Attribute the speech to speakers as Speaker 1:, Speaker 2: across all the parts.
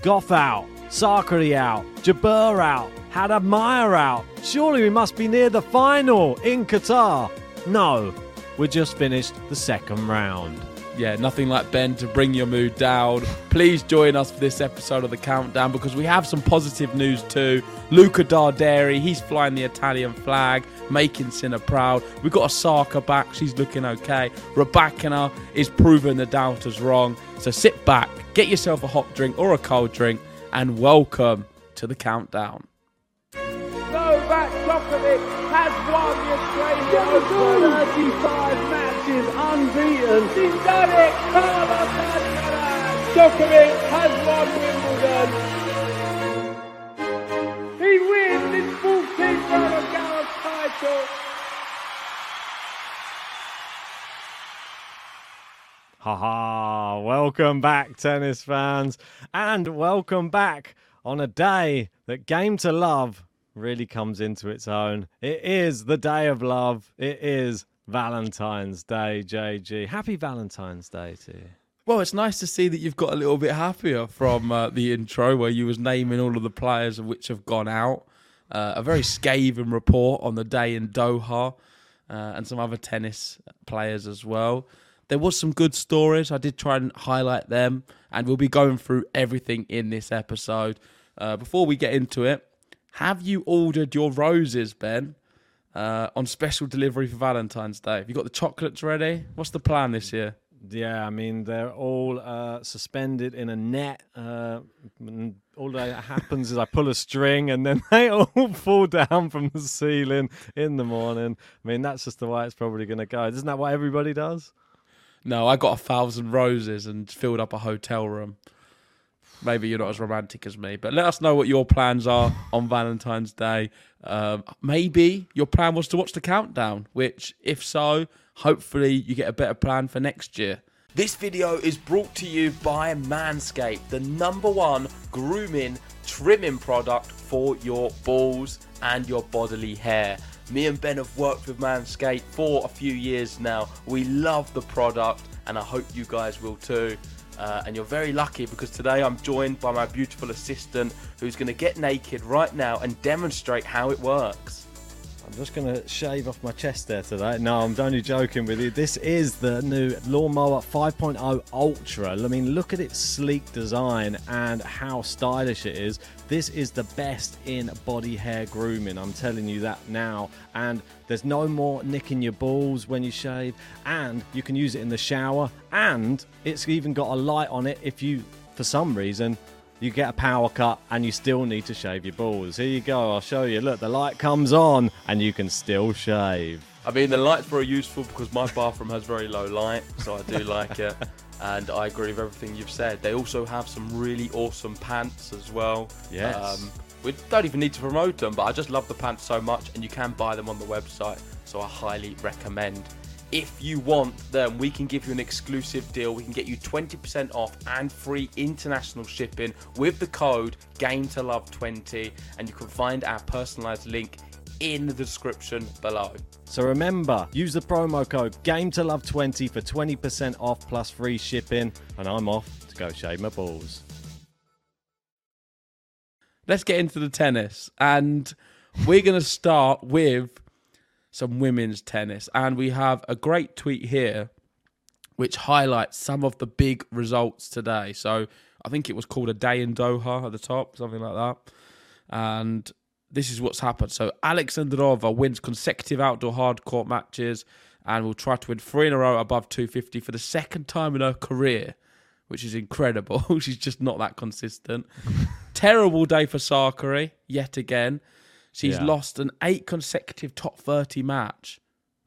Speaker 1: Gauff out, Sakkari out, Jabeur out, Meyer out. Surely we must be near the final in Qatar. No, we just finished the second round.
Speaker 2: Yeah, nothing like Ben to bring your mood down. Please join us for this episode of the Countdown because we have some positive news too. Luca Darderi, he's flying the Italian flag, making Sinner proud. We've got Osaka back, she's looking okay. Rybakina is proving the doubters wrong. So sit back, get yourself a hot drink or a cold drink, and welcome to the Countdown.
Speaker 3: Novak Djokovic has won the Australian Open. 35 matches unbeaten. He's done it. Carlos Djokovic has won Wimbledon. He wins his 14th Roland Garros title.
Speaker 1: Haha, welcome back, tennis fans, and welcome back on a day that Game to Love really comes into its own. It is the day of love. It is Valentine's Day, JG. Happy Valentine's Day to you.
Speaker 2: Well, it's nice to see that you've got a little bit happier from uh, the intro where you was naming all of the players which have gone out. Uh, a very scathing report on the day in Doha uh, and some other tennis players as well. There was some good stories. I did try and highlight them, and we'll be going through everything in this episode. Uh, before we get into it, have you ordered your roses, Ben, uh, on special delivery for Valentine's Day? Have you got the chocolates ready? What's the plan this year?
Speaker 1: Yeah, I mean they're all uh, suspended in a net. Uh, all that happens is I pull a string and then they all fall down from the ceiling in the morning. I mean that's just the way it's probably going to go. Isn't that what everybody does?
Speaker 2: No, I got a thousand roses and filled up a hotel room. Maybe you're not as romantic as me, but let us know what your plans are on Valentine's Day. Um, maybe your plan was to watch the countdown, which, if so, hopefully you get a better plan for next year. This video is brought to you by Manscaped, the number one grooming trimming product for your balls and your bodily hair. Me and Ben have worked with Manscaped for a few years now. We love the product, and I hope you guys will too. Uh, and you're very lucky because today I'm joined by my beautiful assistant who's going to get naked right now and demonstrate how it works.
Speaker 1: I'm just going to shave off my chest there today. No, I'm only joking with you. This is the new Lawnmower 5.0 Ultra. I mean, look at its sleek design and how stylish it is. This is the best in body hair grooming. I'm telling you that now. And there's no more nicking your balls when you shave. And you can use it in the shower. And it's even got a light on it if you, for some reason, you get a power cut and you still need to shave your balls. Here you go, I'll show you. Look, the light comes on and you can still shave.
Speaker 2: I mean, the light's very useful because my bathroom has very low light, so I do like it. And I agree with everything you've said. They also have some really awesome pants as well.
Speaker 1: Yes.
Speaker 2: Um, we don't even need to promote them, but I just love the pants so much, and you can buy them on the website, so I highly recommend If you want them, we can give you an exclusive deal. We can get you 20% off and free international shipping with the code Game to Love 20 and you can find our personalized link in the description below.
Speaker 1: So remember, use the promo code GameToLove20 for 20% off plus free shipping. And I'm off to go shave my balls.
Speaker 2: let's get into the tennis and we're going to start with some women's tennis and we have a great tweet here which highlights some of the big results today so i think it was called a day in doha at the top something like that and this is what's happened so alexandrova wins consecutive outdoor hard court matches and will try to win three in a row above 250 for the second time in her career which is incredible. She's just not that consistent. Terrible day for Sakkari yet again. She's
Speaker 1: Yeah.
Speaker 2: lost an eight consecutive top 30 match.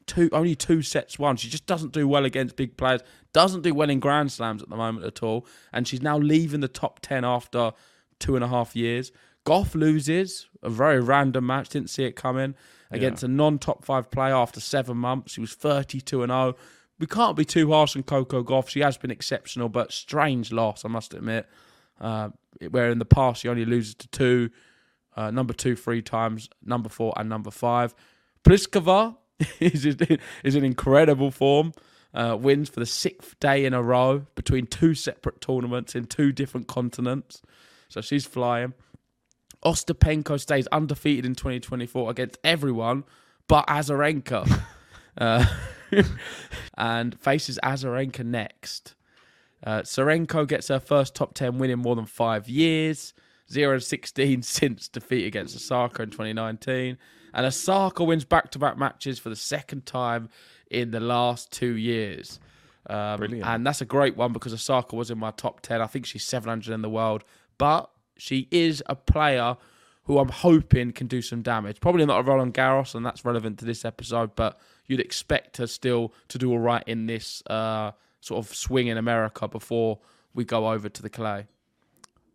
Speaker 2: Two only two sets won. She just doesn't do well against big players. Doesn't do well in Grand Slams at the moment at all. And she's now leaving the top 10 after two and a half years. Gauff loses a very random match. Didn't see it coming against a non-top five player after seven months. He was 32 and 0 we can't be too harsh on Coco Gauff. She has been exceptional, but strange loss, I must admit. Uh, where in the past she only loses to two, uh, number two three times, number four and number five. Pliskova is is in incredible form. Uh, wins for the sixth day in a row between two separate tournaments in two different continents. So she's flying. Ostapenko stays undefeated in 2024 against everyone but Azarenka. uh, and faces Azarenka next. Uh, Serenko gets her first top 10 win in more than five years. 0 16 since defeat against Osaka in 2019. And Osaka wins back to back matches for the second time in the last two years. Um,
Speaker 1: Brilliant.
Speaker 2: And that's a great one because Osaka was in my top 10. I think she's 700 in the world. But she is a player who I'm hoping can do some damage. Probably not a Roland Garros, and that's relevant to this episode, but you'd expect her still to do all right in this uh, sort of swing in America before we go over to the clay.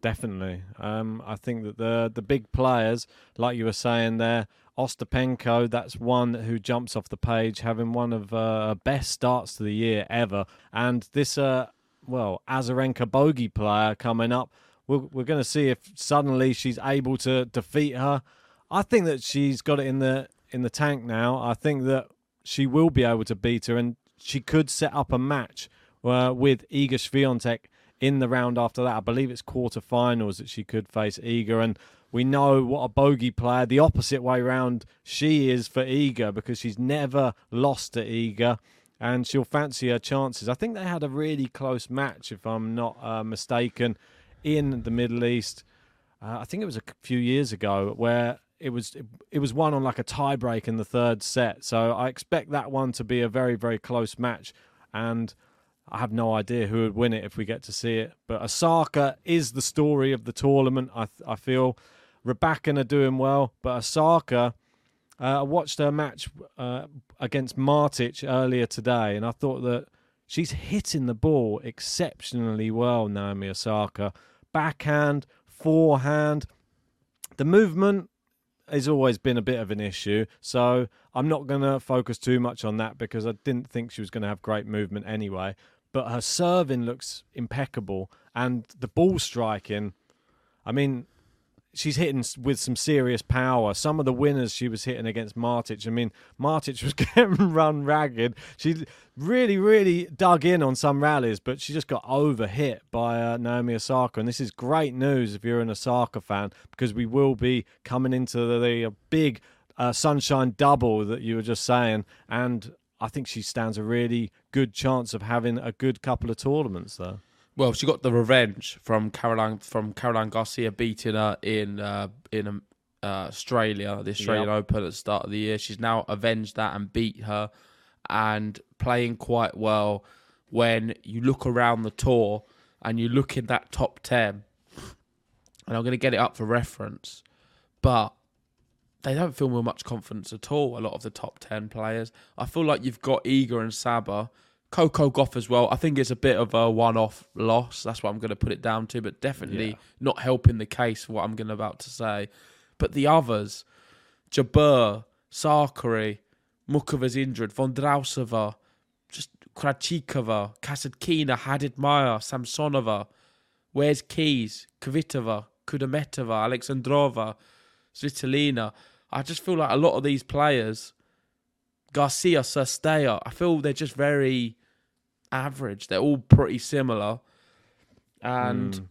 Speaker 1: Definitely. Um, I think that the the big players, like you were saying there, Ostapenko, that's one who jumps off the page, having one of uh, best starts to the year ever. And this, uh, well, Azarenka bogey player coming up, we're, we're going to see if suddenly she's able to defeat her. I think that she's got it in the in the tank now. I think that she will be able to beat her, and she could set up a match uh, with Iga Swiatek in the round after that. I believe it's quarterfinals that she could face Iga, and we know what a bogey player, the opposite way round, she is for Iga because she's never lost to Iga. And she'll fancy her chances. I think they had a really close match, if I'm not uh, mistaken, in the Middle East. Uh, I think it was a few years ago where it was it, was won on like a tiebreak in the third set. So I expect that one to be a very very close match, and I have no idea who would win it if we get to see it. But Osaka is the story of the tournament. I I feel Rabakin are doing well, but Osaka. Uh, I watched her match uh, against Martic earlier today, and I thought that she's hitting the ball exceptionally well. Naomi Osaka, backhand, forehand, the movement has always been a bit of an issue. So I'm not going to focus too much on that because I didn't think she was going to have great movement anyway. But her serving looks impeccable, and the ball striking. I mean, she's hitting with some serious power. Some of the winners she was hitting against Martic. I mean, Martic was getting run ragged. She really, really dug in on some rallies, but she just got overhit by uh, Naomi Osaka. And this is great news if you're an Osaka fan because we will be coming into the, the big uh, sunshine double that you were just saying. And I think she stands a really good chance of having a good couple of tournaments there.
Speaker 2: Well, she got the revenge from Caroline from Caroline Garcia beating her in uh, in um, uh, Australia, the Australian
Speaker 1: Yep.
Speaker 2: Open at the start of the year. She's now avenged that and beat her, and playing quite well. When you look around the tour and you look in that top ten, and I'm going to get it up for reference, but they don't feel with much confidence at all. A lot of the top ten players, I feel like you've got Iga and Saba, Coco Gauff as well. I think it's a bit of a one-off loss. That's what I'm going to put it down to, but definitely
Speaker 1: Yeah.
Speaker 2: not helping the case for what I'm going to about to say. But the others, Jabeur, Sakkari, Muchova's injured, Vondrousova, just Krejcikova, Kasatkina, Haddad Maia, Samsonova. Where's Keys, Kvitova, Kudermetova, Alexandrova, Svitolina? I just feel like a lot of these players, Garcia, Cirstea, I feel they're just very average. They're all pretty similar. And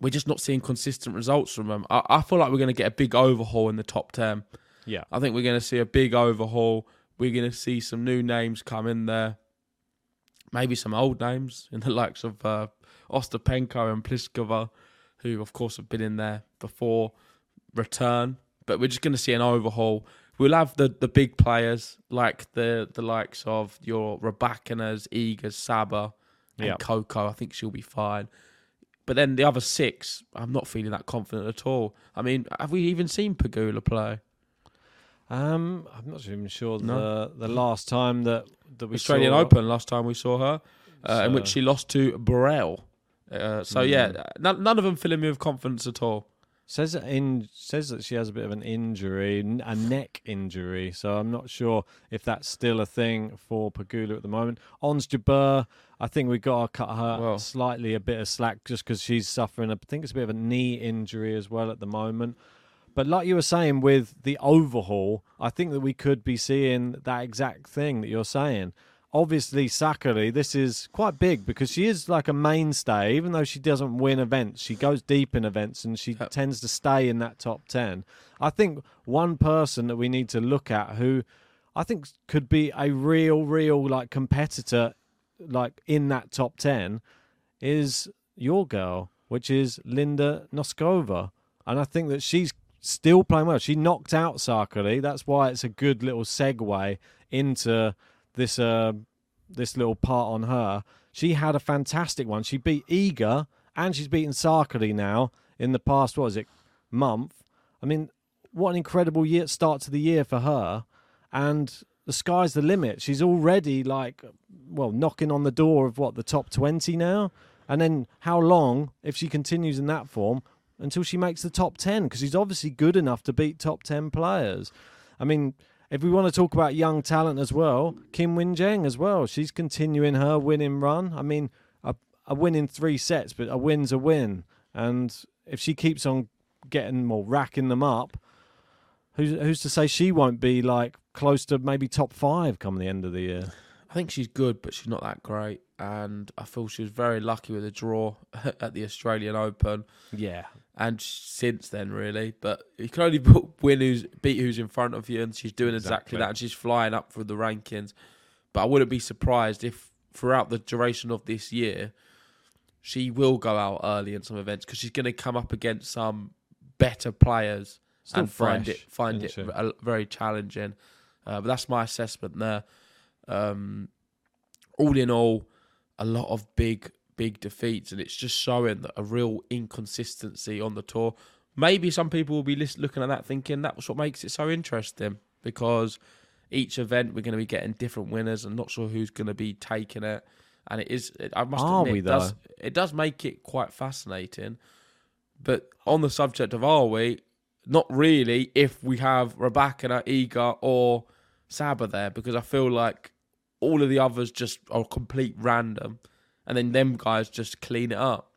Speaker 2: we're just not seeing consistent results from them. I, I feel like we're going to get a big overhaul in the top 10.
Speaker 1: Yeah.
Speaker 2: I think we're going to see a big overhaul. We're going to see some new names come in there. Maybe some old names in the likes of uh, Ostapenko and Pliskova, who, of course, have been in there before, return. But we're just going to see an overhaul. We'll have the, the big players like the, the likes of your Rybakinas, Igas, Saba, and
Speaker 1: Yeah.
Speaker 2: Coco. I think she'll be fine. But then the other six, I'm not feeling that confident at all. I mean, have we even seen Pegula play?
Speaker 1: Um, I'm not even sure
Speaker 2: No.
Speaker 1: the the last time that that we
Speaker 2: Australian
Speaker 1: saw,
Speaker 2: Open last time we saw her, uh, in which she lost to Burel. Uh, so yeah, none, none of them filling me with confidence at all.
Speaker 1: Says that in says that she has a bit of an injury, a neck injury. So I'm not sure if that's still a thing for Pegula at the moment. Ons Jabeur, I think we got to cut her
Speaker 2: Well.
Speaker 1: slightly a bit of slack just because she's suffering. I think it's a bit of a knee injury as well at the moment. But like you were saying with the overhaul, I think that we could be seeing that exact thing that you're saying. Obviously, Sakkari, this is quite big because she is like a mainstay. Even though she doesn't win events, she goes deep in events and she
Speaker 2: Yep.
Speaker 1: tends to stay in that top 10. I think one person that we need to look at who I think could be a real, real like competitor like in that top 10 is your girl, which is Linda Noskova. And I think that she's still playing well. She knocked out Sakkari. That's why it's a good little segue into this uh, this little part on her. She had a fantastic one. She beat Iga and she's beaten Sakkari now in the past, what is it, month. I mean, what an incredible year start to the year for her. And the sky's the limit. She's already like, well, knocking on the door of what, the top 20 now? And then how long, if she continues in that form, until she makes the top 10? Because she's obviously good enough to beat top 10 players. I mean, if we want to talk about young talent as well, Qinwen Zheng as well. She's continuing her winning run. I mean, a, a win in three sets, but a win's a win. And if she keeps on getting more racking them up, who's who's to say she won't be like close to maybe top five come the end of the year?
Speaker 2: I think she's good, but she's not that great. And I feel she was very lucky with a draw at the Australian Open.
Speaker 1: Yeah,
Speaker 2: and since then really. But you can only win who's beat who's in front of you, and she's doing exactly,
Speaker 1: Exactly.
Speaker 2: that, and she's flying up through the rankings. But I wouldn't be surprised if throughout the duration of this year, she will go out early in some events because she's going to come up against some better players
Speaker 1: Still
Speaker 2: and find it find it
Speaker 1: she?
Speaker 2: very challenging. Uh, but that's my assessment there. Um, all in all, a lot of big, big defeats, and it's just showing that a real inconsistency on the tour. Maybe some people will be looking at that thinking that's what makes it so interesting because each event we're going to be getting different winners and not sure who's going to be taking it. And it is, it, I must
Speaker 1: Are
Speaker 2: admit, it does, it does make it quite fascinating. But on the subject of are we, not really if we have Rebecca, Iga, or Saba there, because I feel like all of the others just are complete random, and then them guys just clean it up.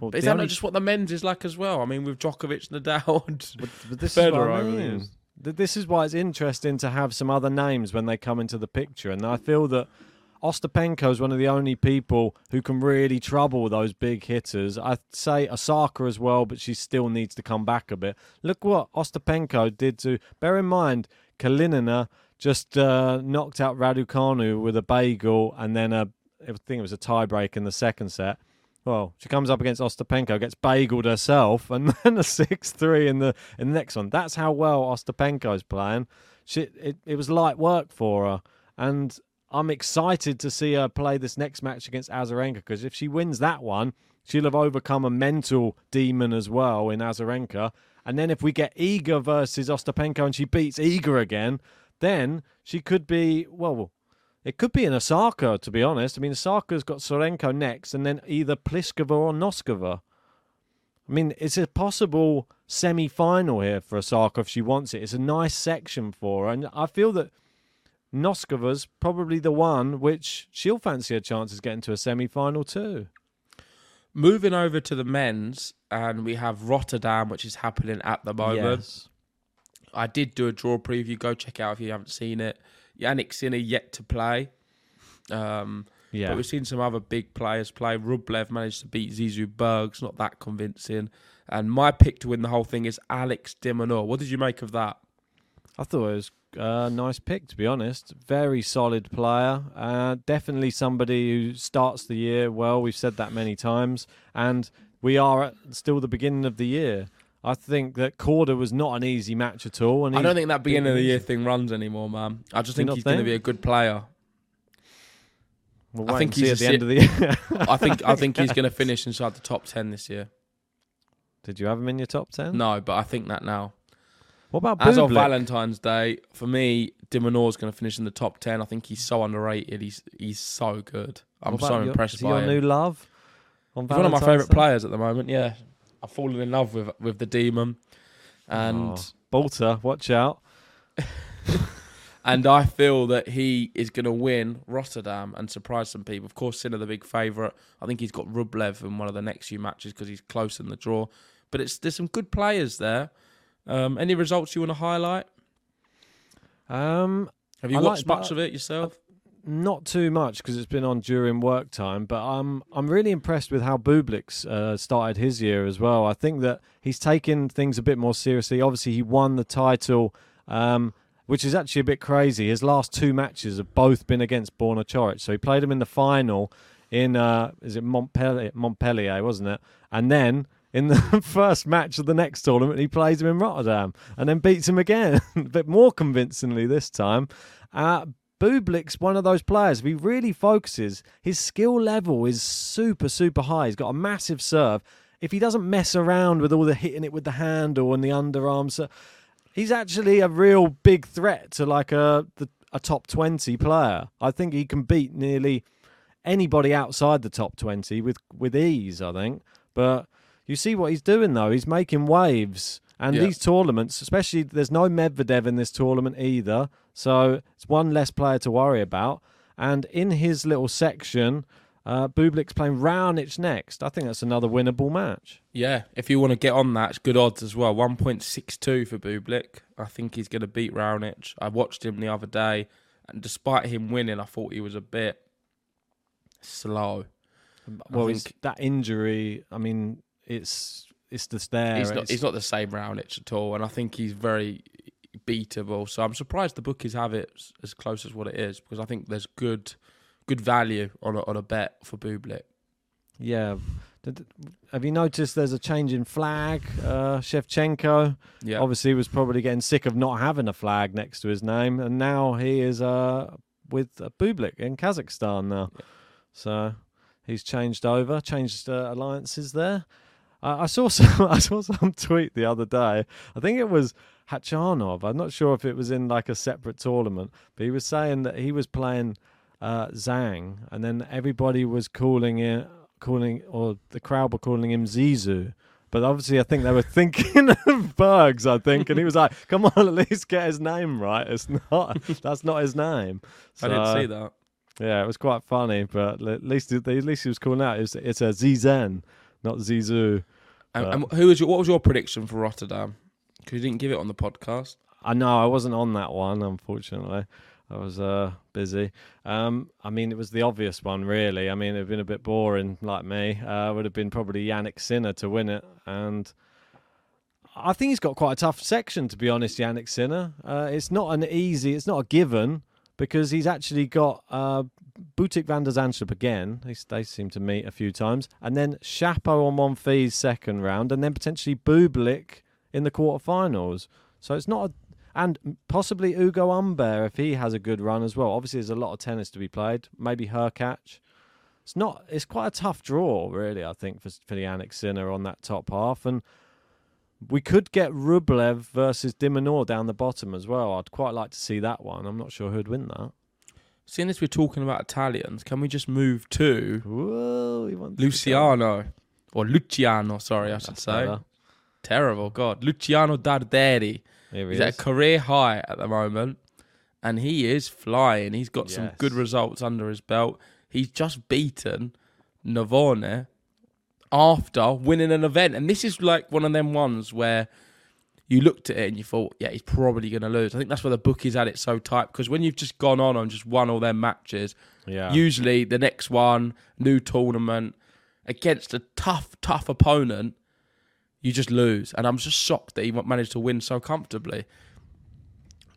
Speaker 1: Well,
Speaker 2: But is that
Speaker 1: only-
Speaker 2: not just what the men's is like as well? I mean, with Djokovic, Nadal, and
Speaker 1: But, but this
Speaker 2: Federer
Speaker 1: I
Speaker 2: over the
Speaker 1: mean. This is why it's interesting to have some other names when they come into the picture, and I feel that Ostapenko is one of the only people who can really trouble those big hitters. I'd say Osaka as well, but she still needs to come back a bit. Look what Ostapenko did to. Bear in mind, Kalinina just uh, knocked out Raducanu with a bagel, and then a, I think it was a tiebreak in the second set. Well, she comes up against Ostapenko, gets bageled herself, and then a six-three in the in the next one. That's how well Ostapenko's playing. She, it, it was light work for her, and I'm excited to see her play this next match against Azarenka because if she wins that one, she'll have overcome a mental demon as well in Azarenka. And then if we get Iga versus Ostapenko and she beats Iga again, then she could be well. It could be in Osaka, to be honest. I mean, Osaka's got Sorenko next, and then either Pliskova or Noskova. I mean, it's a possible semi-final here for Osaka if she wants it. It's a nice section for her, and I feel that Noskova's probably the one which she'll fancy a chance of getting to a semi final too.
Speaker 2: Moving over to the men's, and we have Rotterdam, which is happening at the moment.
Speaker 1: Yes.
Speaker 2: I did do a draw preview. Go check it out if you haven't seen it. Jannik Sinner yet to play. Um,
Speaker 1: Yeah.
Speaker 2: But we've seen some other big players play. Rublev managed to beat Zizou Bergs, not that convincing. And my pick to win the whole thing is Alex de Minaur. What did you make of that?
Speaker 1: I thought it was a nice pick, to be honest. Very solid player. Uh, definitely somebody who starts the year well. We've said that many times. And we are at still the beginning of the year. I think that Korda was not an easy match at all. And
Speaker 2: I don't think that beginning of the year thing runs anymore, man. I just think he's going to be a good player.
Speaker 1: We'll
Speaker 2: I think he's
Speaker 1: at the end of the year.
Speaker 2: I think I think he's going to finish inside the top ten this year.
Speaker 1: Did you have him in your top 10?
Speaker 2: No, but I think that now.
Speaker 1: What about
Speaker 2: As of Valentine's Day, for me, de Minaur's going to finish in the top ten. I think he's so underrated. He's he's so good. I'm so
Speaker 1: your-
Speaker 2: impressed
Speaker 1: he
Speaker 2: by
Speaker 1: your
Speaker 2: him.
Speaker 1: new love? On
Speaker 2: He's one of my favourite players at the moment. Yeah, I've fallen in love with with the demon, and
Speaker 1: Oh, Boulter, watch out.
Speaker 2: and I feel that he is going to win Rotterdam and surprise some people. Of course, Sinner the big favourite. I think he's got Rublev in one of the next few matches because he's close in the draw. But it's there's some good players there. Um, any results you want to highlight?
Speaker 1: Um,
Speaker 2: Have you
Speaker 1: I
Speaker 2: watched
Speaker 1: like
Speaker 2: much
Speaker 1: that-
Speaker 2: of it yourself?
Speaker 1: Not too much because it's been on during work time, but I'm I'm really impressed with how Bublik's uh, started his year as well. I think that he's taken things a bit more seriously. Obviously, he won the title, um, which is actually a bit crazy. His last two matches have both been against Borna Coric, so he played him in the final in uh, is it Montpellier, Montpellier, wasn't it? And then in the first match of the next tournament, he plays him in Rotterdam and then beats him again, a bit more convincingly this time. Uh, Bublik's one of those players. If he really focuses, his skill level is super, super high. He's got a massive serve. If he doesn't mess around with all the hitting it with the handle and the underarm, so he's actually a real big threat to like a the, a top twenty player. I think he can beat nearly anybody outside the top twenty with with ease. I think, but you see what he's doing though. He's making waves. And
Speaker 2: Yeah.
Speaker 1: these tournaments, especially, there's no Medvedev in this tournament either. So it's one less player to worry about. And in his little section, uh, Bublik's playing Raonic next. I think that's another winnable match.
Speaker 2: Yeah, if you want to get on that, it's good odds as well. 1.62 for Bublik. I think he's going to beat Raonic. I watched him the other day, and despite him winning, I thought he was a bit slow.
Speaker 1: Well,
Speaker 2: think-
Speaker 1: that injury. I mean, it's it's just there.
Speaker 2: He's not,
Speaker 1: It's-
Speaker 2: he's not the same Raonic at all, and I think he's very beatable. So I'm surprised the bookies have it as close as what it is because I think there's good good value on a, on a bet for Bublik.
Speaker 1: Yeah. Did- Have you noticed there's a change in flag? Uh, Shevchenko
Speaker 2: Yeah,
Speaker 1: obviously was probably getting sick of not having a flag next to his name, and now he is uh, with uh, Bublik in Kazakhstan now. So he's changed over, changed uh, alliances there. I saw some. I saw some tweet the other day. I think it was Khachanov. I'm not sure if it was in like a separate tournament, but he was saying that he was playing uh, Zhang, and then everybody was calling it, calling, or the crowd were calling him Zizou. But obviously, I think they were thinking of Bergs. I think, and he was like, "Come on, at least get his name right. It's not. That's not his name."
Speaker 2: I didn't see that.
Speaker 1: Yeah, it was quite funny, but at least at least he was calling out. It's it's a Zhizhen, not Zizou.
Speaker 2: And, and who was your what was your prediction for Rotterdam? Because you didn't give it on the podcast.
Speaker 1: I know I wasn't on that one, unfortunately. I was uh, busy. Um, I mean, it was the obvious one, really. I mean, it'd been a bit boring, like me. Uh, would have been probably Jannik Sinner to win it, and I think he's got quite a tough section, to be honest. Jannik Sinner. Uh, it's not an easy. It's not a given because he's actually got uh, Botic van de Zandschulp again. They, they seem to meet a few times, and then Chapeau on Monfils second round, and then potentially Bublik in the quarterfinals. So it's not a and possibly Ugo Humbert if he has a good run as well. Obviously, there's a lot of tennis to be played. Maybe Hurkacz. It's not. It's quite a tough draw, really. I think for for the Jannik Sinner on that top half, and we could get Rublev versus de Minaur down the bottom as well. I'd quite like to see that one. I'm not sure who'd win that.
Speaker 2: Seeing as we're talking about Italians, can we just move to
Speaker 1: Whoa, he to
Speaker 2: Luciano or Luciano? Sorry, I should
Speaker 1: That's
Speaker 2: say.
Speaker 1: better.
Speaker 2: Terrible, God, Luciano Darderi.
Speaker 1: Here he
Speaker 2: He's at a career high at the moment. and he is flying. He's got some
Speaker 1: Yes.
Speaker 2: good results under his belt. He's just beaten Navone after winning an event, and this is like one of them ones where you looked at it and you thought, yeah, he's probably going to lose. I think that's where the bookies had it so tight because when you've just gone on and just won all their matches,
Speaker 1: Yeah.
Speaker 2: usually the next one, new tournament against a tough, tough opponent, you just lose. And I'm just shocked that he managed to win so comfortably.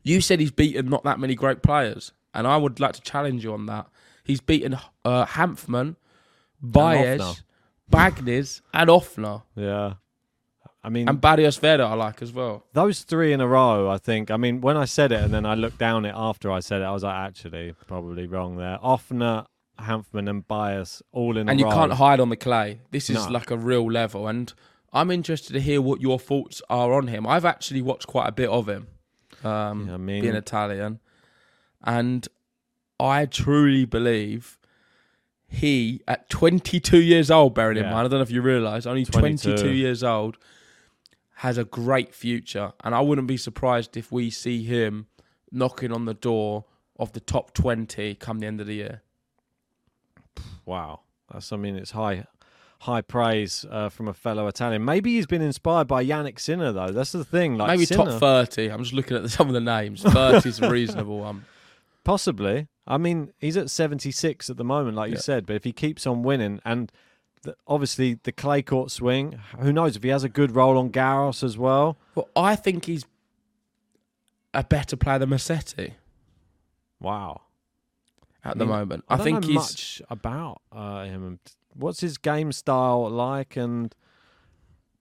Speaker 2: You said he's beaten not that many great players, and I would like to challenge you on that. He's beaten uh, Hanfmann, Baez, Bagnis, and Offner,
Speaker 1: yeah. I mean,
Speaker 2: and Barrios Vera I like as well.
Speaker 1: those three in a row, I think. I mean, when I said it and then I looked down it after I said it, I was like, actually, probably wrong there. Offner, Hanfmann, and Bias all in
Speaker 2: and
Speaker 1: a
Speaker 2: you can't hide on the clay. This is
Speaker 1: No.
Speaker 2: like a real level, and I'm interested to hear what your thoughts are on him. I've actually watched quite a bit of him, um,
Speaker 1: Yeah, I mean-
Speaker 2: being Italian, and I truly believe he, at 22 years old, bearing in mind, I don't know if you realise, only
Speaker 1: 22.
Speaker 2: 22 years old, has a great future, and I wouldn't be surprised if we see him knocking on the door of the top 20 come the end of the year.
Speaker 1: Wow, that's. I mean, it's high, high praise uh, from a fellow Italian. Maybe he's been inspired by Jannik Sinner, though. That's the thing. Like
Speaker 2: Maybe
Speaker 1: Sinner,
Speaker 2: top 30. I'm just looking at the, some of the names. 30 is a reasonable one.
Speaker 1: Possibly. I mean, he's at 76 at the moment, like you said. But if he keeps on winning, and the, obviously the clay court swing, who knows if he has a good Roland Garros as well?
Speaker 2: Well, I think he's a better player than Musetti
Speaker 1: Wow.
Speaker 2: at
Speaker 1: I
Speaker 2: the
Speaker 1: mean,
Speaker 2: moment.
Speaker 1: I,
Speaker 2: I,
Speaker 1: don't
Speaker 2: think
Speaker 1: know
Speaker 2: he's
Speaker 1: much about uh, him. What's his game style like? And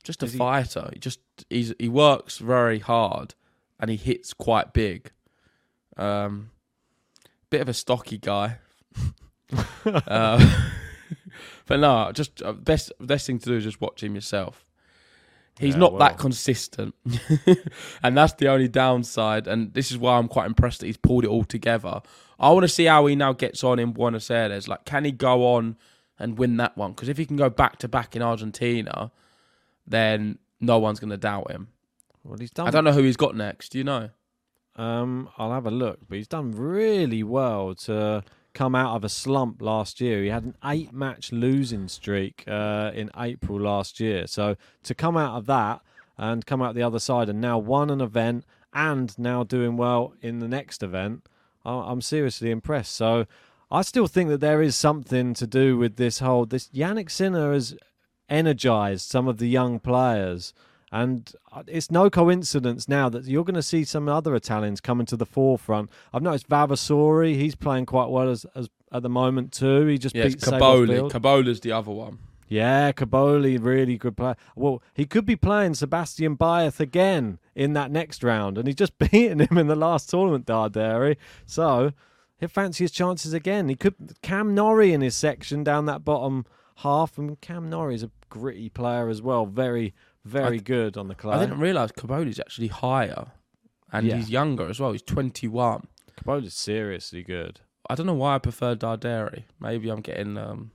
Speaker 2: just a
Speaker 1: is he-
Speaker 2: fighter. He just he's he works very hard and he hits quite big. Um, bit of a stocky guy. uh, but no, just uh, best best thing to do is just watch him yourself. He's
Speaker 1: Yeah,
Speaker 2: not
Speaker 1: well.
Speaker 2: that consistent, and that's the only downside. And this is why I'm quite impressed that he's pulled it all together. I want to see how he now gets on in Buenos Aires. Like, can he go on and win that one? Because if he can go back to back in Argentina, then no one's going to doubt him.
Speaker 1: well, he's done.
Speaker 2: I don't know who he's got next. Do you know?
Speaker 1: Um, I'll have a look, but he's done really well to come out of a slump last year. He had an eight-match losing streak uh, in April last year. So to come out of that and come out the other side and now won an event and now doing well in the next event, I- I'm seriously impressed. So I still think that there is something to do with this whole this Jannik Sinner has energized some of the young players. And uh, it's no coincidence now that you're going to see some other Italians coming to the forefront. I've noticed Vavasori; he's playing quite well as, as at the moment too. He just
Speaker 2: Yes,
Speaker 1: beat Cobolli.
Speaker 2: Cabola's the other one.
Speaker 1: Yeah, Cobolli, really good player. Well, he could be playing Sebastian Baez again in that next round, and he's just beaten him in the last tournament, Darderi. So he'll fancy his chances again. He could Cam Norrie in his section down that bottom half, and Cam Norrie is a gritty player as well. Very, very
Speaker 2: I-
Speaker 1: good on the clay.
Speaker 2: I didn't realise Cobolli's actually higher, and
Speaker 1: Yeah.
Speaker 2: he's younger as well. He's 21.
Speaker 1: Cobolli's seriously good.
Speaker 2: I don't know why I prefer Darderi. Maybe I'm getting um,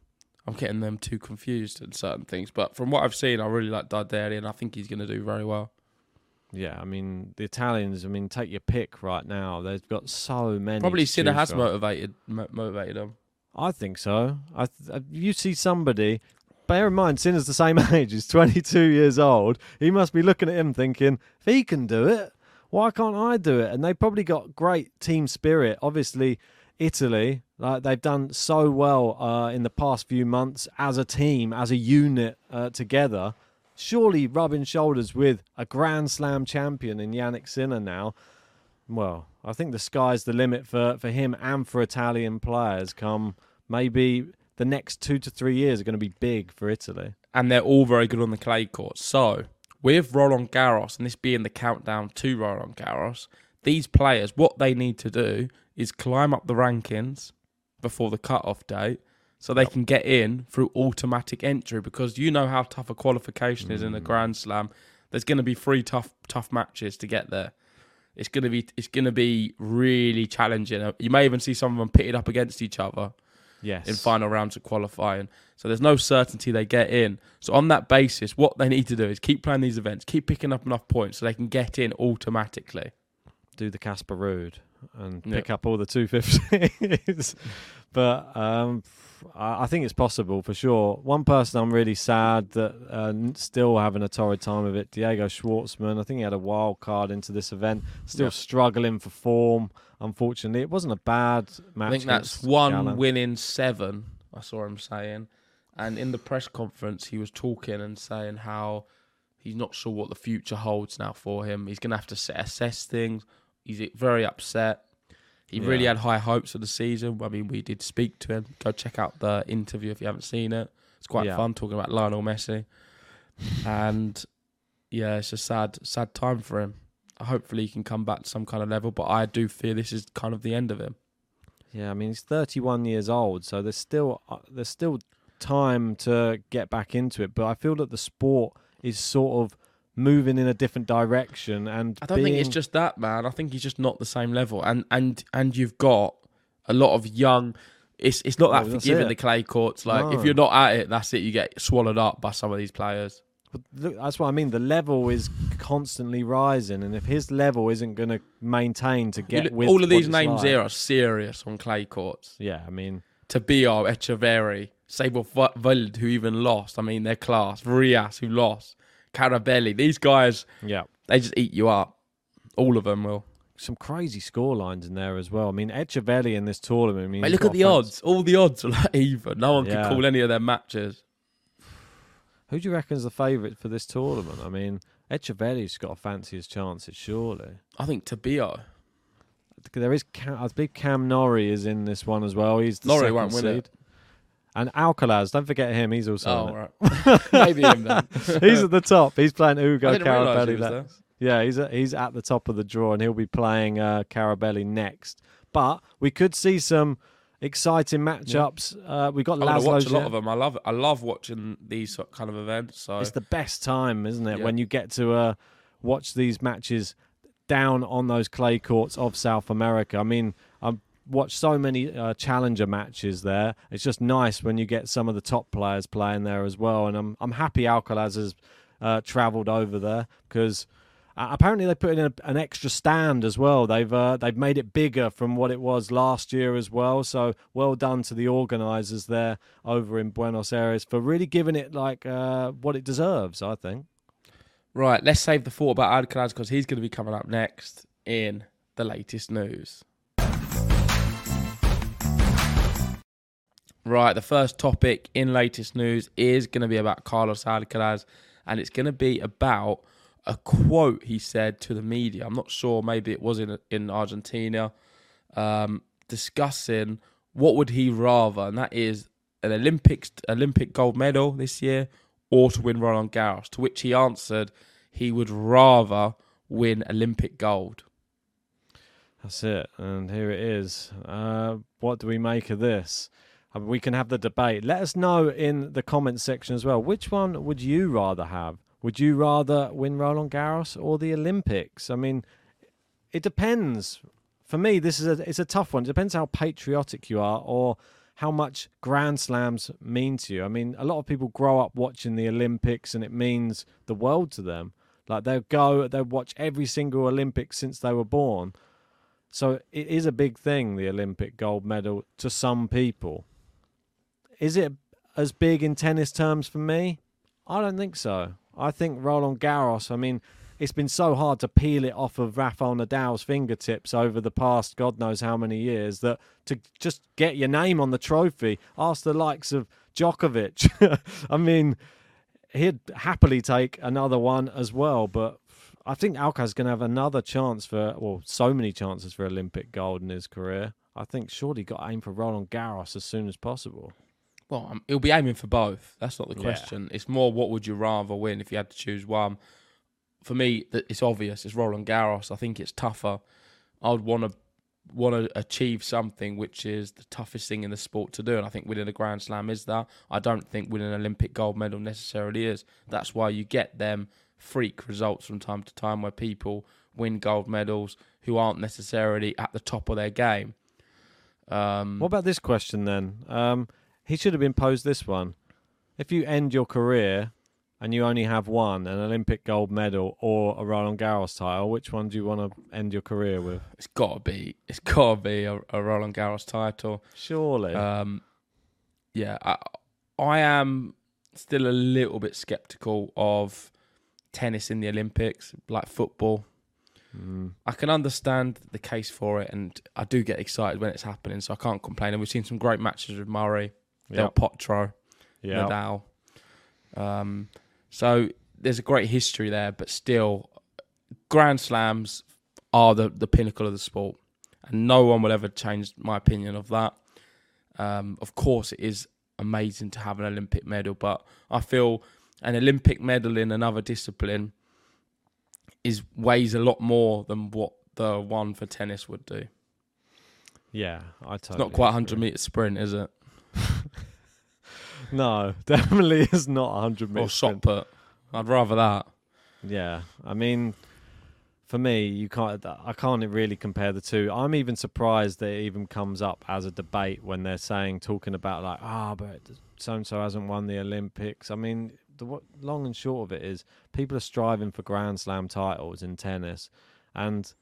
Speaker 2: I'm getting them too confused in certain things. But from what I've seen, I really like Darderi, and I think he's going to do very well.
Speaker 1: Yeah, I mean the Italians. I mean, take your pick right now. They've got so many.
Speaker 2: Probably Sinner has
Speaker 1: from.
Speaker 2: motivated mo- motivated them.
Speaker 1: I think so. I th- uh, you see somebody. Bear in mind, Sinner's the same age. He's 22 years old. He must be looking at him thinking, if he can do it, why can't I do it? And they probably got great team spirit. Obviously, Italy, like they've done so well uh, in the past few months as a team, as a unit uh, together. Surely rubbing shoulders with a Grand Slam champion in Jannik Sinner now. Well, I think the sky's the limit for, for him and for Italian players. Come maybe the next two to three years are going to be big for Italy.
Speaker 2: and they're all very good on the clay court. So, with Roland Garros and this being the countdown to Roland Garros, these players, what they need to do is climb up the rankings before the cut-off date so they can get in through automatic entry because you know how tough a qualification is in a mm. Grand Slam. There's going to be three tough tough matches to get there. It's going to be it's going to be really challenging. Uh, you may even see some of them pitted up against each other
Speaker 1: Yes.
Speaker 2: in final rounds of qualifying. So there's no certainty they get in. So on that basis, what they need to do is keep playing these events, keep picking up enough points so they can get in automatically.
Speaker 1: do the Casper Ruud and pick up all the 250s. but um, I I think it's possible for sure. One person I'm really sad that uh, still having a torrid time of it, Diego Schwartzman. I think he had a wild card into this event, still
Speaker 2: Yeah.
Speaker 1: struggling for form. Unfortunately, it wasn't a bad match.
Speaker 2: I think that's one
Speaker 1: Gallen.
Speaker 2: win in seven. I saw him saying, and in the press conference, he was talking and saying how he's not sure what the future holds now for him. He's going to have to assess things. He's very upset. He really had high hopes of the season. I mean, we did speak to him. Go check out the interview if you haven't seen it. It's quite
Speaker 1: Yeah.
Speaker 2: fun talking about Lionel Messi. And yeah, it's a sad, sad time for him. Hopefully, he can come back to some kind of level, but I do fear this is kind of the end of him.
Speaker 1: Yeah, I mean he's 31 years old, so there's still uh, there's still time to get back into it. But I feel that the sport is sort of moving in a different direction, and
Speaker 2: I don't think it's just that, man. I think he's just not the same level, and and and you've got a lot of young. It's it's not that
Speaker 1: oh, Well,
Speaker 2: forgiving the clay courts. Like
Speaker 1: No.
Speaker 2: if you're not at it, that's it. You get swallowed up by some of these players.
Speaker 1: But look, that's what I mean. The level is constantly rising, and if his level isn't going to maintain to get
Speaker 2: look-
Speaker 1: with
Speaker 2: all of these names
Speaker 1: like-
Speaker 2: here are serious on clay courts.
Speaker 1: yeah, I mean,
Speaker 2: Tabilo, Etcheverry, Sable Veld, who even lost. I mean, their class. Rias, who lost. Carabelli. These guys,
Speaker 1: yeah,
Speaker 2: they just eat you up. All of them will.
Speaker 1: some crazy score lines in there as well. I mean, Etcheverry in this tournament. I mean,
Speaker 2: Mate, look at the
Speaker 1: a fancy-
Speaker 2: odds. All the odds are like even. No one
Speaker 1: Yeah.
Speaker 2: can call any of their matches.
Speaker 1: Who do you reckon is the favourite for this tournament? I mean, Etcheverry's got a fanciest chances, surely.
Speaker 2: I think Tabilo.
Speaker 1: There is, Cam, I believe Cam Norrie is in this one as well. He's the
Speaker 2: Norrie won't win
Speaker 1: seed.
Speaker 2: it.
Speaker 1: And Alcaraz, don't forget him. He's also.
Speaker 2: Oh, right. Maybe him then.
Speaker 1: he's at the top. He's playing Ugo
Speaker 2: I he
Speaker 1: Carabelli.
Speaker 2: there.
Speaker 1: Yeah, he's at, he's at the top of the draw, and he'll be playing uh, Carabelli next. But we could see some exciting matchups. Uh, we got
Speaker 2: gonna watch a lot of them. I love I love watching these kind of events. So
Speaker 1: It's the best time, isn't it,
Speaker 2: Yeah.
Speaker 1: when you get to uh, watch these matches down on those clay courts of South America. I mean, watched so many uh, challenger matches there. It's just nice when you get some of the top players playing there as well. And I'm I'm happy Alcaraz has uh, travelled over there because. Uh, apparently, they put in a, an extra stand as well. They've uh, they've made it bigger from what it was last year as well. So well done to the organisers there over in Buenos Aires for really giving it like uh, what it deserves. I think.
Speaker 2: right, let's save the thought about Alcaraz because he's going to be coming up next in the latest news. Right, the first topic in latest news is going to be about Carlos Alcaraz, and it's going to be about a quote he said to the media. I'm not sure, maybe it was in in Argentina, um, discussing what would he rather, and that is an Olympics Olympic gold medal this year or to win Roland Garros. To which he answered, he would rather win Olympic gold.
Speaker 1: That's it, and here it is. Uh, what do we make of this? Uh, We can have the debate. Let us know in the comments section as well. Which one would you rather have? Would you rather win Roland Garros or the Olympics? I mean, it depends. For me, this is a it's a tough one. It depends how patriotic you are or how much Grand Slams mean to you. I mean, a lot of people grow up watching the Olympics and it means the world to them. Like they'll go, they'll watch every single Olympics since they were born. So it is a big thing, the Olympic gold medal, to some people. Is it as big in tennis terms for me? I don't think so. I think Roland Garros, I mean, it's been so hard to peel it off of Rafael Nadal's fingertips over the past God knows how many years that to just get your name on the trophy, ask the likes of Djokovic. I mean, he'd happily take another one as well, but I think Alcaraz going to have another chance for, well, so many chances for Olympic gold in his career. I think surely got to aim for Roland Garros as soon as possible.
Speaker 2: Well, um, he'll be aiming for both. That's not the
Speaker 1: Yeah.
Speaker 2: question. It's more what would you rather win if you had to choose one. For me, it's obvious. It's Roland Garros. I think it's tougher. I would want to want to achieve something which is the toughest thing in the sport to do, and I think winning a Grand Slam is that. I don't think winning an Olympic gold medal necessarily is. That's why you get them freak results from time to time where people win gold medals who aren't necessarily at the top of their game. Um,
Speaker 1: What about this question then? Um, he should have been posed this one. If you end your career and you only have one, an Olympic gold medal or a Roland Garros title, which one do you want to end your career with?
Speaker 2: It's got to be. It's got to be a, a Roland Garros title.
Speaker 1: Surely.
Speaker 2: Um, yeah, I, I am still a little bit skeptical of tennis in the Olympics, like football.
Speaker 1: Mm.
Speaker 2: I can understand the case for it, and I do get excited when it's happening, so I can't complain. And we've seen some great matches with Murray, Del
Speaker 1: Yep.
Speaker 2: Potro,
Speaker 1: Yeah.
Speaker 2: Nadal. Um, so there's a great history there, but still, Grand Slams are the, the pinnacle of the sport, and no one will ever change my opinion of that. Um, of course, it is amazing to have an Olympic medal, but I feel an Olympic medal in another discipline is weighs a lot more than what the one for tennis would do.
Speaker 1: Yeah, I totally.
Speaker 2: It's not quite a hundred meter sprint, is it?
Speaker 1: No, definitely is not a hundred
Speaker 2: Or shot put. I'd rather that.
Speaker 1: Yeah, I mean, for me, you can't. I can't really compare the two. I'm even surprised that it even comes up as a debate when they're saying, talking about like, ah, but so and so hasn't won the Olympics. I mean, the what, long and short of it is, people are striving for Grand Slam titles in tennis, and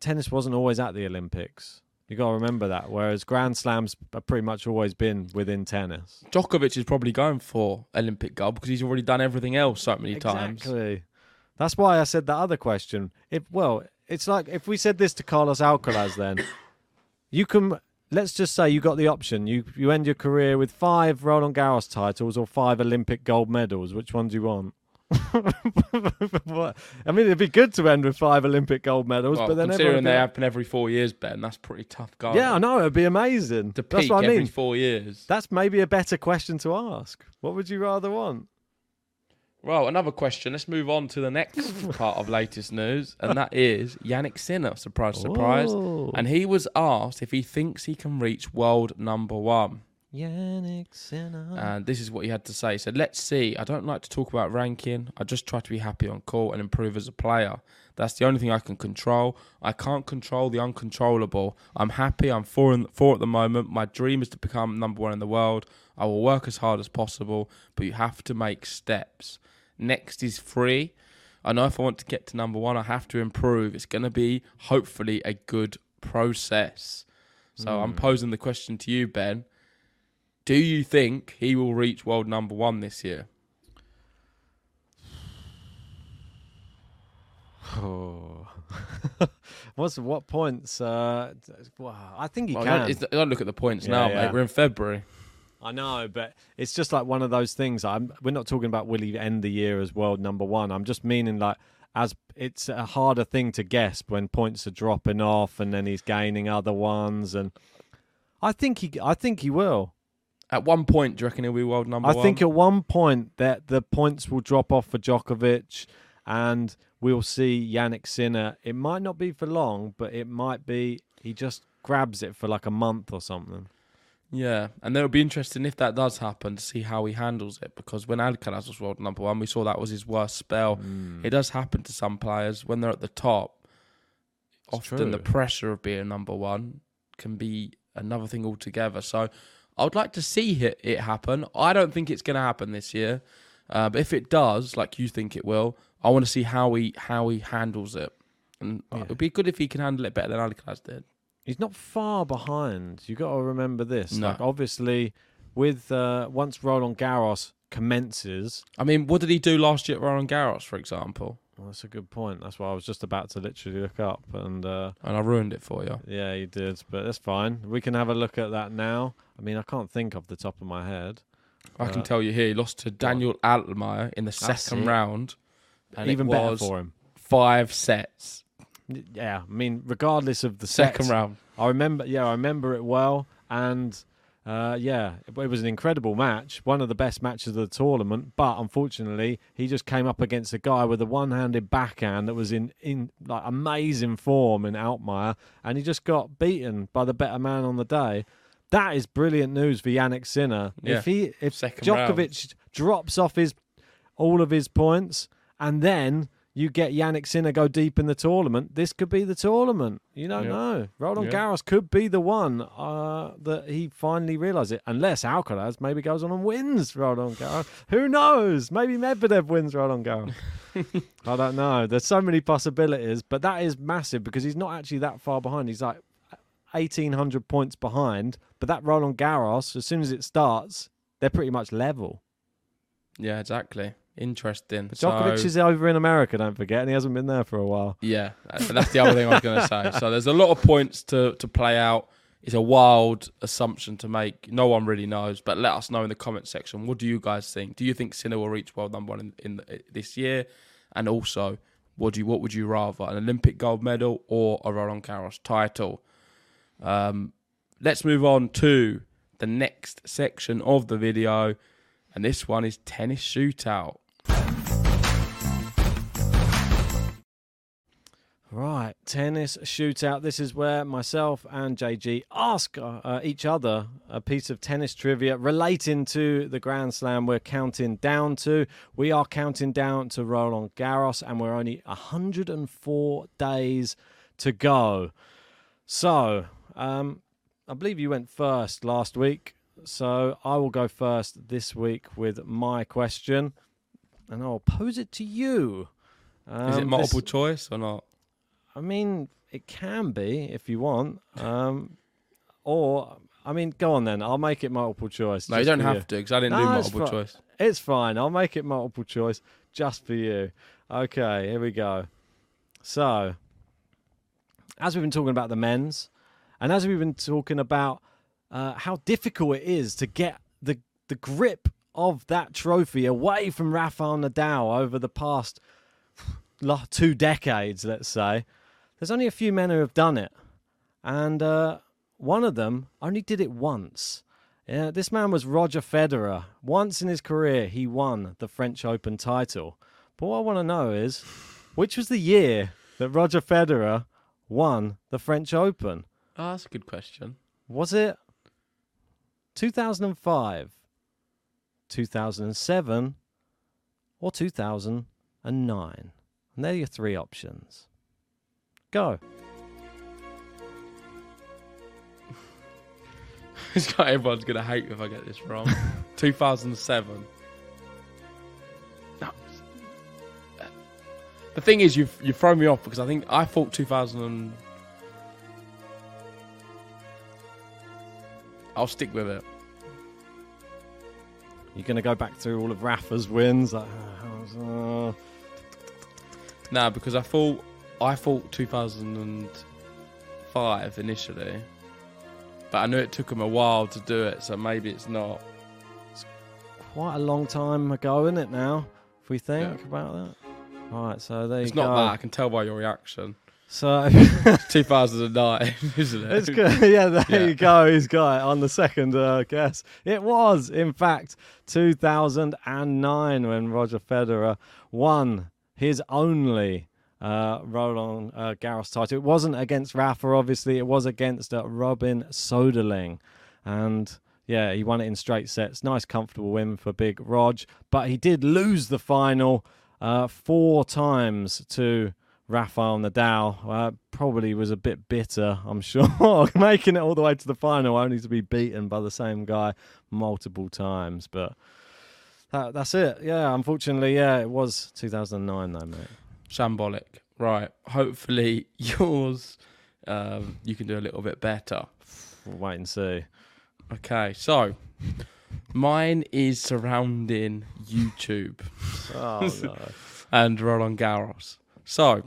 Speaker 1: tennis wasn't always at the Olympics. You got to remember that. Whereas Grand Slams have pretty much always been within tennis.
Speaker 2: Djokovic is probably going for Olympic gold because he's already done everything else so many times.
Speaker 1: Exactly. That's why I said that other question. If well, it's like if we said this to Carlos Alcaraz, then you can. Let's just say you got the option. You you end your career with five Roland Garros titles or five Olympic gold medals. Which one do you want? I mean, it'd be good to end with five Olympic gold medals,
Speaker 2: Well,
Speaker 1: but then
Speaker 2: considering they happen every four years, Ben, that's pretty tough going.
Speaker 1: yeah, I know it'd be amazing.
Speaker 2: To
Speaker 1: That's what I
Speaker 2: every
Speaker 1: mean.
Speaker 2: four years.
Speaker 1: That's maybe a better question to ask. What would you rather want?
Speaker 2: Well, another question. Let's move on to the next part of latest news, and that is Jannik Sinner. Surprise, surprise.
Speaker 1: Oh.
Speaker 2: And he was asked if he thinks he can reach world number one.
Speaker 1: Jannik.
Speaker 2: And uh, this is what he had to say. He said, Let's see. I don't like to talk about ranking. I just try to be happy on court and improve as a player. That's the only thing I can control. I can't control the uncontrollable. I'm happy. I'm four, in, four at the moment. My dream is to become number one in the world. I will work as hard as possible, but you have to make steps. Next is free. I know if I want to get to number one, I have to improve. It's going to be hopefully a good process. So I'm hmm. posing the question to you, Ben. Do you think he will reach world number one this year?
Speaker 1: Oh. What's what points? Uh, wow, I think he
Speaker 2: Well,
Speaker 1: can.
Speaker 2: it's- don't look at the points
Speaker 1: Yeah,
Speaker 2: now,
Speaker 1: yeah.
Speaker 2: mate. We're in February.
Speaker 1: I know, but it's just like one of those things. I'm. We're not talking about will he end the year as world number one. I'm just meaning like as it's a harder thing to guess when points are dropping off and then he's gaining other ones. And I think he. I think he will.
Speaker 2: At one point, do you reckon he'll be world number one?
Speaker 1: I
Speaker 2: one?
Speaker 1: think at one point that the points will drop off for Djokovic, and we'll see Jannik Sinner. It might not be for long, but it might be he just grabs it for like a month or something.
Speaker 2: Yeah, and it'll be interesting if that does happen to see how he handles it. Because when Alcaraz was world number one, we saw that was his worst spell.
Speaker 1: Mm.
Speaker 2: It does happen to some players when they're at the top. often the pressure of being number one can be another thing altogether. So I would like to see it, it happen. I don't think it's going to happen this year, uh, but if it does, like you think it will, I want to see how he how he handles it. And uh,
Speaker 1: Yeah.
Speaker 2: it'd be good if he can handle it better than Alcaraz did.
Speaker 1: He's not far behind. You got to remember this.
Speaker 2: No.
Speaker 1: Like obviously, with uh, once Roland Garros commences,
Speaker 2: I mean, what did he do last year at Roland Garros, for example?
Speaker 1: well, that's a good point. That's what I was just about to literally look up, and uh,
Speaker 2: And I ruined it for you.
Speaker 1: yeah, you did. But that's fine. We can have a look at that now. I mean, I can't think off the top of my head.
Speaker 2: I can
Speaker 1: Uh,
Speaker 2: tell you here, he lost to Daniel Altmaier in the second
Speaker 1: it.
Speaker 2: round. And
Speaker 1: Even
Speaker 2: it
Speaker 1: better
Speaker 2: was
Speaker 1: for him.
Speaker 2: Five sets.
Speaker 1: Yeah, I mean, regardless of the
Speaker 2: Second
Speaker 1: sets,
Speaker 2: round.
Speaker 1: I remember. Yeah, I remember it well, and uh, yeah, it, it was an incredible match, one of the best matches of the tournament. But unfortunately, he just came up against a guy with a one-handed backhand that was in in like amazing form in Altmaier, and he just got beaten by the better man on the day. That is brilliant news for Jannik Sinner.
Speaker 2: Yeah.
Speaker 1: If he if
Speaker 2: Second
Speaker 1: Djokovic drops off his all of his points and then you get Jannik Sinner go deep in the tournament, this could be the tournament. You don't know. Roland. Garros could be the one uh, that he finally realizes it, unless Alcaraz maybe goes on and wins Roland Garros. Who knows? Maybe Medvedev wins Roland Garros. I don't know. There's so many possibilities, but that is massive because he's not actually that far behind. He's like 1,800 points behind, but that Roland Garros, as soon as it starts, they're pretty much level.
Speaker 2: Yeah, exactly. Interesting.
Speaker 1: But Djokovic
Speaker 2: So-
Speaker 1: is over in America, don't forget, and he hasn't been there for a while.
Speaker 2: Yeah, that's the other thing I was going to say. So there's a lot of points to, to play out. It's a wild assumption to make. No one really knows, but let us know in the comment section. What do you guys think? Do you think Sinner will reach world number one in, in the, this year? And also, what do you, what would you rather, an Olympic gold medal or a Roland Garros title? Um, let's move on to the next section of the video, and this one is tennis shootout.
Speaker 1: Right, tennis shootout. This is where myself and JG ask uh, uh, each other a piece of tennis trivia relating to the Grand Slam we're counting down to. We are counting down to Roland Garros, and we're only 104 days to go. So, um, I believe you went first last week, so I will go first this week with my question, and I'll pose it to you.
Speaker 2: Is
Speaker 1: Um,
Speaker 2: it
Speaker 1: this-
Speaker 2: multiple choice or not?
Speaker 1: I mean, it can be if you want. Um, or, I mean, go on then. I'll make it multiple choice.
Speaker 2: No, you don't have to because I didn't do
Speaker 1: No, it's
Speaker 2: multiple
Speaker 1: fi-
Speaker 2: choice.
Speaker 1: It's fine. I'll make it multiple choice just for you. Okay, here we go. So, as we've been talking about the men's, and as we've been talking about uh, how difficult it is to get the the grip of that trophy away from Rafael Nadal over the past two decades, let's say, there's only a few men who have done it, and uh, one of them only did it once. Yeah, this man was Roger Federer. Once in his career, he won the French Open title. But what I want to know is, which was the year that Roger Federer won the French Open?
Speaker 2: Oh, that's a good question.
Speaker 1: Was it 2005, 2007, or 2009? And they're your three options. Go.
Speaker 2: It's got everyone's gonna hate me if I get this wrong. 2007. No. The thing is, you've you thrown me off because I think I thought 2000. And... I'll stick with it.
Speaker 1: You're going to go back through all of Rafa's wins. Like, uh, uh,
Speaker 2: No, because I thought I thought 2005 initially, but I knew it took them a while to do it, so maybe it's not.
Speaker 1: It's quite a long time ago, isn't it now? If we think
Speaker 2: Yeah.
Speaker 1: about that. All right, so there
Speaker 2: It's
Speaker 1: you
Speaker 2: not that. I can tell by your reaction.
Speaker 1: So
Speaker 2: 2009, isn't it?
Speaker 1: it's good. Yeah, there
Speaker 2: Yeah.
Speaker 1: you go. He's got it on the second uh, guess. It was, in fact, 2009 when Roger Federer won his only uh, Roland uh, Garros title. It wasn't against Rafa, obviously. It was against uh, Robin Soderling, and yeah, he won it in straight sets. Nice, comfortable win for Big Rog, but he did lose the final uh, four times to Rafael Nadal. Uh, probably was a bit bitter, I'm sure, making it all the way to the final only to be beaten by the same guy multiple times. But that, that's it. Yeah, unfortunately, yeah, it was 2009 though, mate.
Speaker 2: Shambolic. Right. Hopefully yours, um, you can do a little bit better.
Speaker 1: We'll wait and see.
Speaker 2: Okay, so mine is surrounding YouTube
Speaker 1: Oh no.
Speaker 2: and Roland Garros. So,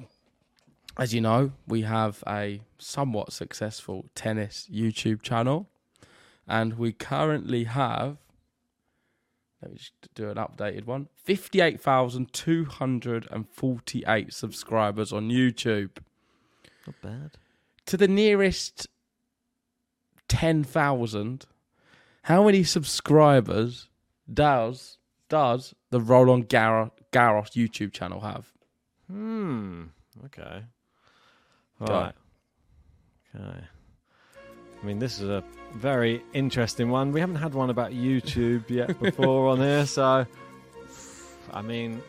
Speaker 2: as you know, we have a somewhat successful tennis YouTube channel, and we currently have. Let me just do an updated one. 58,248 subscribers on YouTube.
Speaker 1: Not bad.
Speaker 2: To the nearest 10,000, how many subscribers does does the Roland Garros, Garros YouTube channel have?
Speaker 1: Hmm. Okay.
Speaker 2: Go.
Speaker 1: Right. Okay. I mean, this is a very interesting one. We haven't had one about YouTube yet before on here, so I mean,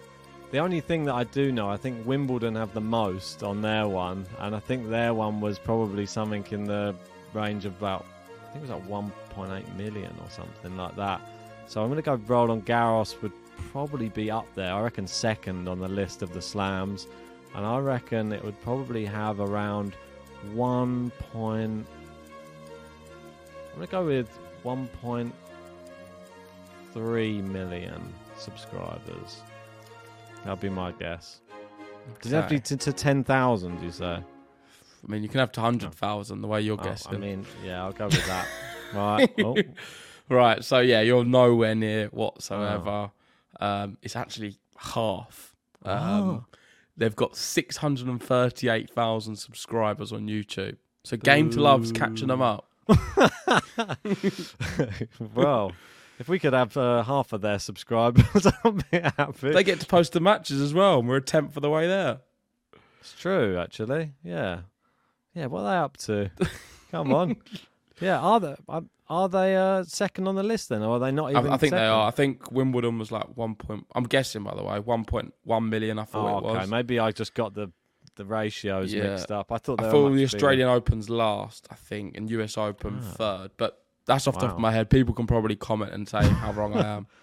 Speaker 1: The only thing that I do know, I think Wimbledon have the most on their one, and I think their one was probably something in the range of about, I think it was like 1.8 million or something like that. So I'm going to go Roland Garros would probably be up there. I reckon second on the list of the slams, and I reckon it would probably have around one point. I'm going to go with 1.3 million subscribers. That'd be my guess. Does it have to be to, to 10,000, you say?
Speaker 2: I mean, you can have to hundred thousand the way you're
Speaker 1: Oh,
Speaker 2: guessing.
Speaker 1: I mean, yeah, I'll go with that. right. Oh,
Speaker 2: Right, so yeah, you're nowhere near whatsoever.
Speaker 1: Oh.
Speaker 2: Um, it's actually half. Um, They've got 638,000 subscribers on YouTube. So Game to Love's catching them up.
Speaker 1: well, if we could have uh, half of their subscribers, I'd be happy.
Speaker 2: They get to post the matches as well, and we're a tenth of the way there.
Speaker 1: It's true, actually. Yeah. Yeah, what are they up to? Come on. Yeah, are they are they uh, second on the list then, or are they not even?
Speaker 2: I, I think they are. I think Wimbledon was like one point. I'm guessing, by the way, one point one million. I thought
Speaker 1: Oh,
Speaker 2: it
Speaker 1: okay.
Speaker 2: was.
Speaker 1: Maybe I just got the the ratios
Speaker 2: Yeah.
Speaker 1: mixed up. I thought
Speaker 2: I thought the
Speaker 1: bigger.
Speaker 2: Australian Open's last, I think, and US Open
Speaker 1: Ah.
Speaker 2: third. But that's off the top of my head. People can probably comment and say how wrong I am.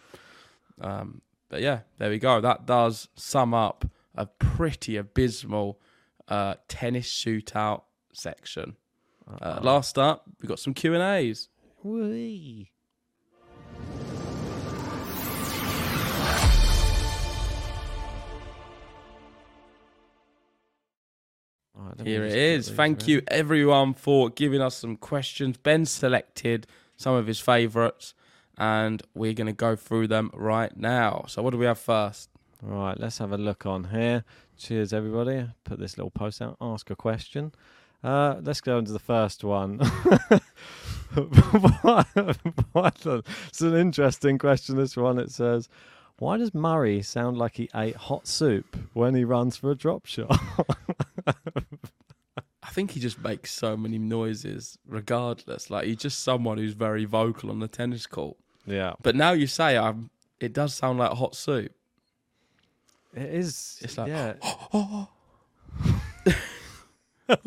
Speaker 2: Um, but yeah, there we go. That does sum up a pretty abysmal uh, tennis shootout section. Uh, last up, we got some Q and A's.
Speaker 1: Whee. Right,
Speaker 2: Here it is. Thank
Speaker 1: in.
Speaker 2: you everyone for giving us some questions. Ben selected some of his favourites, and we're going to go through them right now. So, what do we have first?
Speaker 1: Right, let's have a look on here. Cheers, everybody. Put this little post out. Ask a question. Uh, let's go into the first one. What- what a- it's an interesting question. This one. It says, "Why does Murray sound like he ate hot soup when he runs for a drop shot?"
Speaker 2: I think he just makes so many noises, regardless. Like he's just someone who's very vocal on the tennis court.
Speaker 1: yeah,
Speaker 2: But now you say, I'm it does sound like hot soup.
Speaker 1: it is.
Speaker 2: It's like,
Speaker 1: yeah.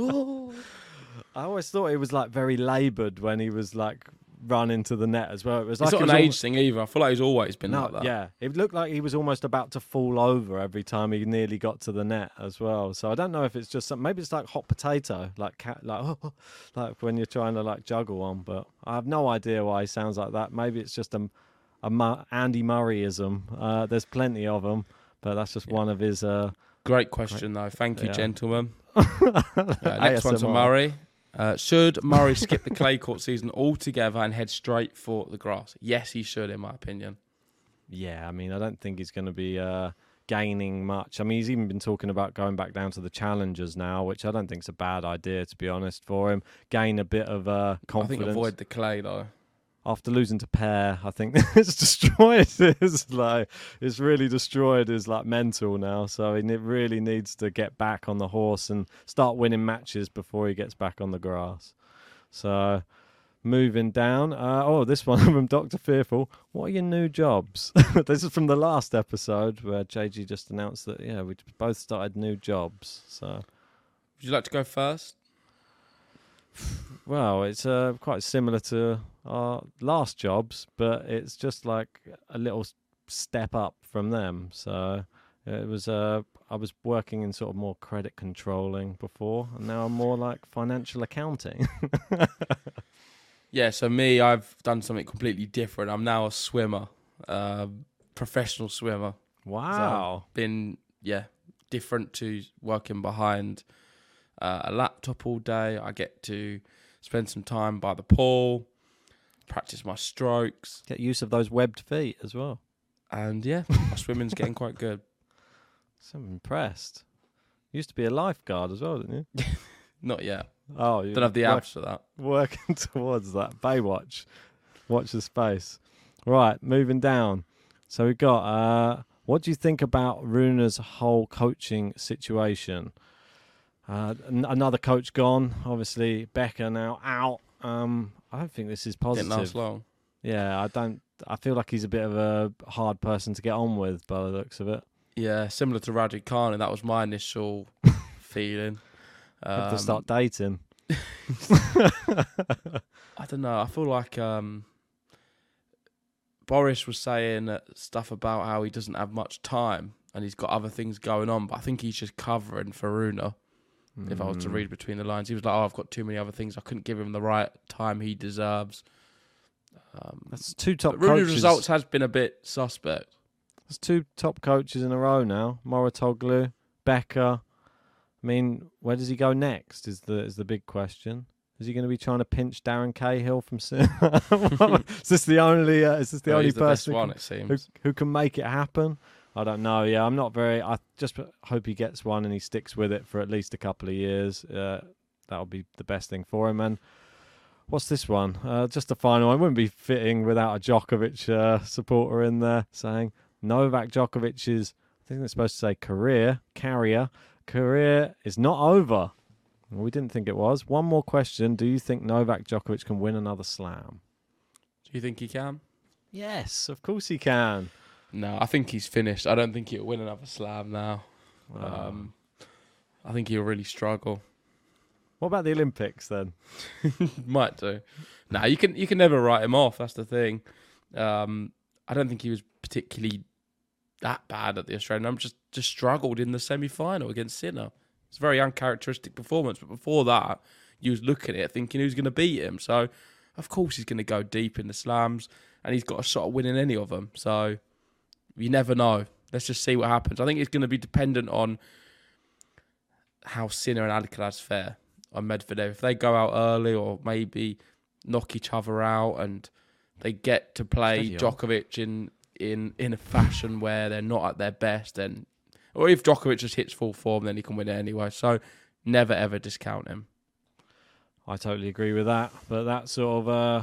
Speaker 1: I always thought it was like very laboured when he was like run into the net as well. It was
Speaker 2: It's
Speaker 1: like
Speaker 2: not an age thing either. I feel like he's always been
Speaker 1: No,
Speaker 2: like that.
Speaker 1: yeah, it looked like he was almost about to fall over every time he nearly got to the net as well. So I don't know if it's just some, maybe it's like hot potato, like cat, like like when you're trying to like juggle one. But I have no idea why he sounds like that. Maybe it's just a, a Mu- Andy Murrayism. Uh, there's plenty of them, but that's just one of his. Uh,
Speaker 2: Great question, though. Thank you,
Speaker 1: Yeah.
Speaker 2: gentlemen. Uh, next one to Murray. Uh, should Murray skip the clay court season altogether and head straight for the grass? Yes, he should, in my opinion.
Speaker 1: Yeah, I mean, I don't think he's going to be uh, gaining much. I mean, he's even been talking about going back down to the challengers now, which I don't think is a bad idea, to be honest, for him. Gain a bit of uh,
Speaker 2: I think avoid the clay, though.
Speaker 1: After losing to Pear, I think it's destroyed his like it's really destroyed his like mental now. So he really needs to get back on the horse and start winning matches before he gets back on the grass. So moving down. Uh, oh, this one from Doctor Fearful. What are your new jobs? this is from the last episode where JG just announced that yeah we both started new jobs. So
Speaker 2: Would you like to go first?
Speaker 1: Well, it's uh, quite similar to our last jobs, but it's just like a little step up from them. So it was uh, I was working in sort of more credit controlling before, and now I'm more like financial accounting.
Speaker 2: Yeah, so me, I've done something completely different. I'm now a swimmer, um, professional swimmer.
Speaker 1: wow.
Speaker 2: Been, yeah, different to working behind uh, a laptop all day. I get to spend some time by the pool, practice my strokes,
Speaker 1: Get use of those webbed feet as well.
Speaker 2: and yeah, my swimming's getting quite good.
Speaker 1: So I'm impressed. Used to be a lifeguard as well, didn't you?
Speaker 2: Not yet.
Speaker 1: Oh, you
Speaker 2: Don't have the
Speaker 1: work-
Speaker 2: abs for that.
Speaker 1: working towards that. Baywatch. Watch the space. Right, moving down. So we've got uh what do you think about Rune's whole coaching situation? Uh, an- another coach gone. Obviously, Becker now out. Um, I don't think this is positive.
Speaker 2: Didn't last long.
Speaker 1: Yeah, I don't. I feel like he's a bit of a hard person to get on with by the looks of it.
Speaker 2: Yeah, similar to Rajiv Khan, and that was my initial feeling.
Speaker 1: Have to
Speaker 2: Um,
Speaker 1: start dating.
Speaker 2: I don't know. I feel like um, Boris was saying stuff about how he doesn't have much time and he's got other things going on, but I think he's just covering for Una. If I was
Speaker 1: Mm.
Speaker 2: to read between the lines, he was like, "Oh, I've got too many other things. I couldn't give him the right time he deserves." Um,
Speaker 1: That's two top Rune's
Speaker 2: results has been a bit suspect.
Speaker 1: That's two top coaches in a row now. Mouratoglou, Becker. I mean, where does he go next? Is the is the big question. Is he going to be trying to pinch Darren Cahill from? Is this the only? Uh, is this the
Speaker 2: Well,
Speaker 1: only
Speaker 2: he's the best
Speaker 1: person who
Speaker 2: one,
Speaker 1: who, who can make it happen? I don't know. Yeah, I'm not very. I just hope he gets one and he sticks with it for at least a couple of years. Uh, that'll be the best thing for him. And what's this one? Uh, just the final one. Wouldn't be fitting without a Djokovic uh, supporter in there saying Novak Djokovic's. I think they're supposed to say career carrier. Career is not over. We didn't think it was. One more question. Do you think Novak Djokovic can win another slam?
Speaker 2: Do you think he can?
Speaker 1: Yes, of course he can.
Speaker 2: No, I think he's finished. I don't think he'll win another slam now.
Speaker 1: Ah.
Speaker 2: Um, I think he'll really struggle.
Speaker 1: What about the Olympics then?
Speaker 2: Might do. Nah, you can you can never write him off. That's the thing. Um, I don't think he was particularly that bad at the Australian. I'm just just struggled in the semi final against Sinner. It's a very uncharacteristic performance. But before that, you was looking at it thinking who's going to beat him. So of course he's going to go deep in the slams, and he's got a shot at winning any of them. So you never know. Let's just see what happens. I think it's going to be dependent on how Sinner and Alcaraz fare on Medvedev. If they go out early or maybe knock each other out and they get to play. Djokovic in, in, in a fashion where they're not at their best, then or if Djokovic just hits full form, then he can win it anyway. So never ever discount him.
Speaker 1: I totally agree with that. But that sort of uh,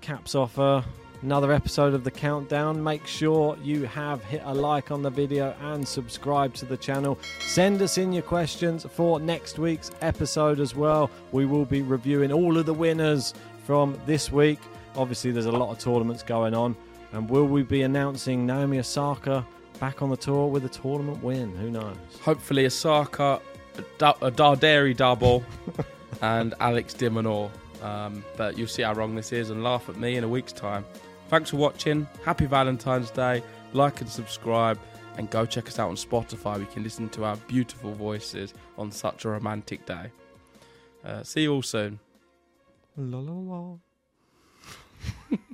Speaker 1: caps off uh, another episode of the countdown. Make sure you have hit a like on the video and subscribe to the channel. Send us in your questions for next week's episode as well. We will be reviewing all of the winners from this week. Obviously, there's a lot of tournaments going on. And will we be announcing Naomi Osaka back on the tour with a tournament win? Who knows?
Speaker 2: Hopefully, Osaka, a, Darderi double, and Alex de Minaur. Um, but you'll see how wrong this is and laugh at me in a week's time. Thanks for watching. Happy Valentine's Day. Like and subscribe. And go check us out on Spotify. We can listen to our beautiful voices on such a romantic day. Uh, see you all soon.
Speaker 1: La la la.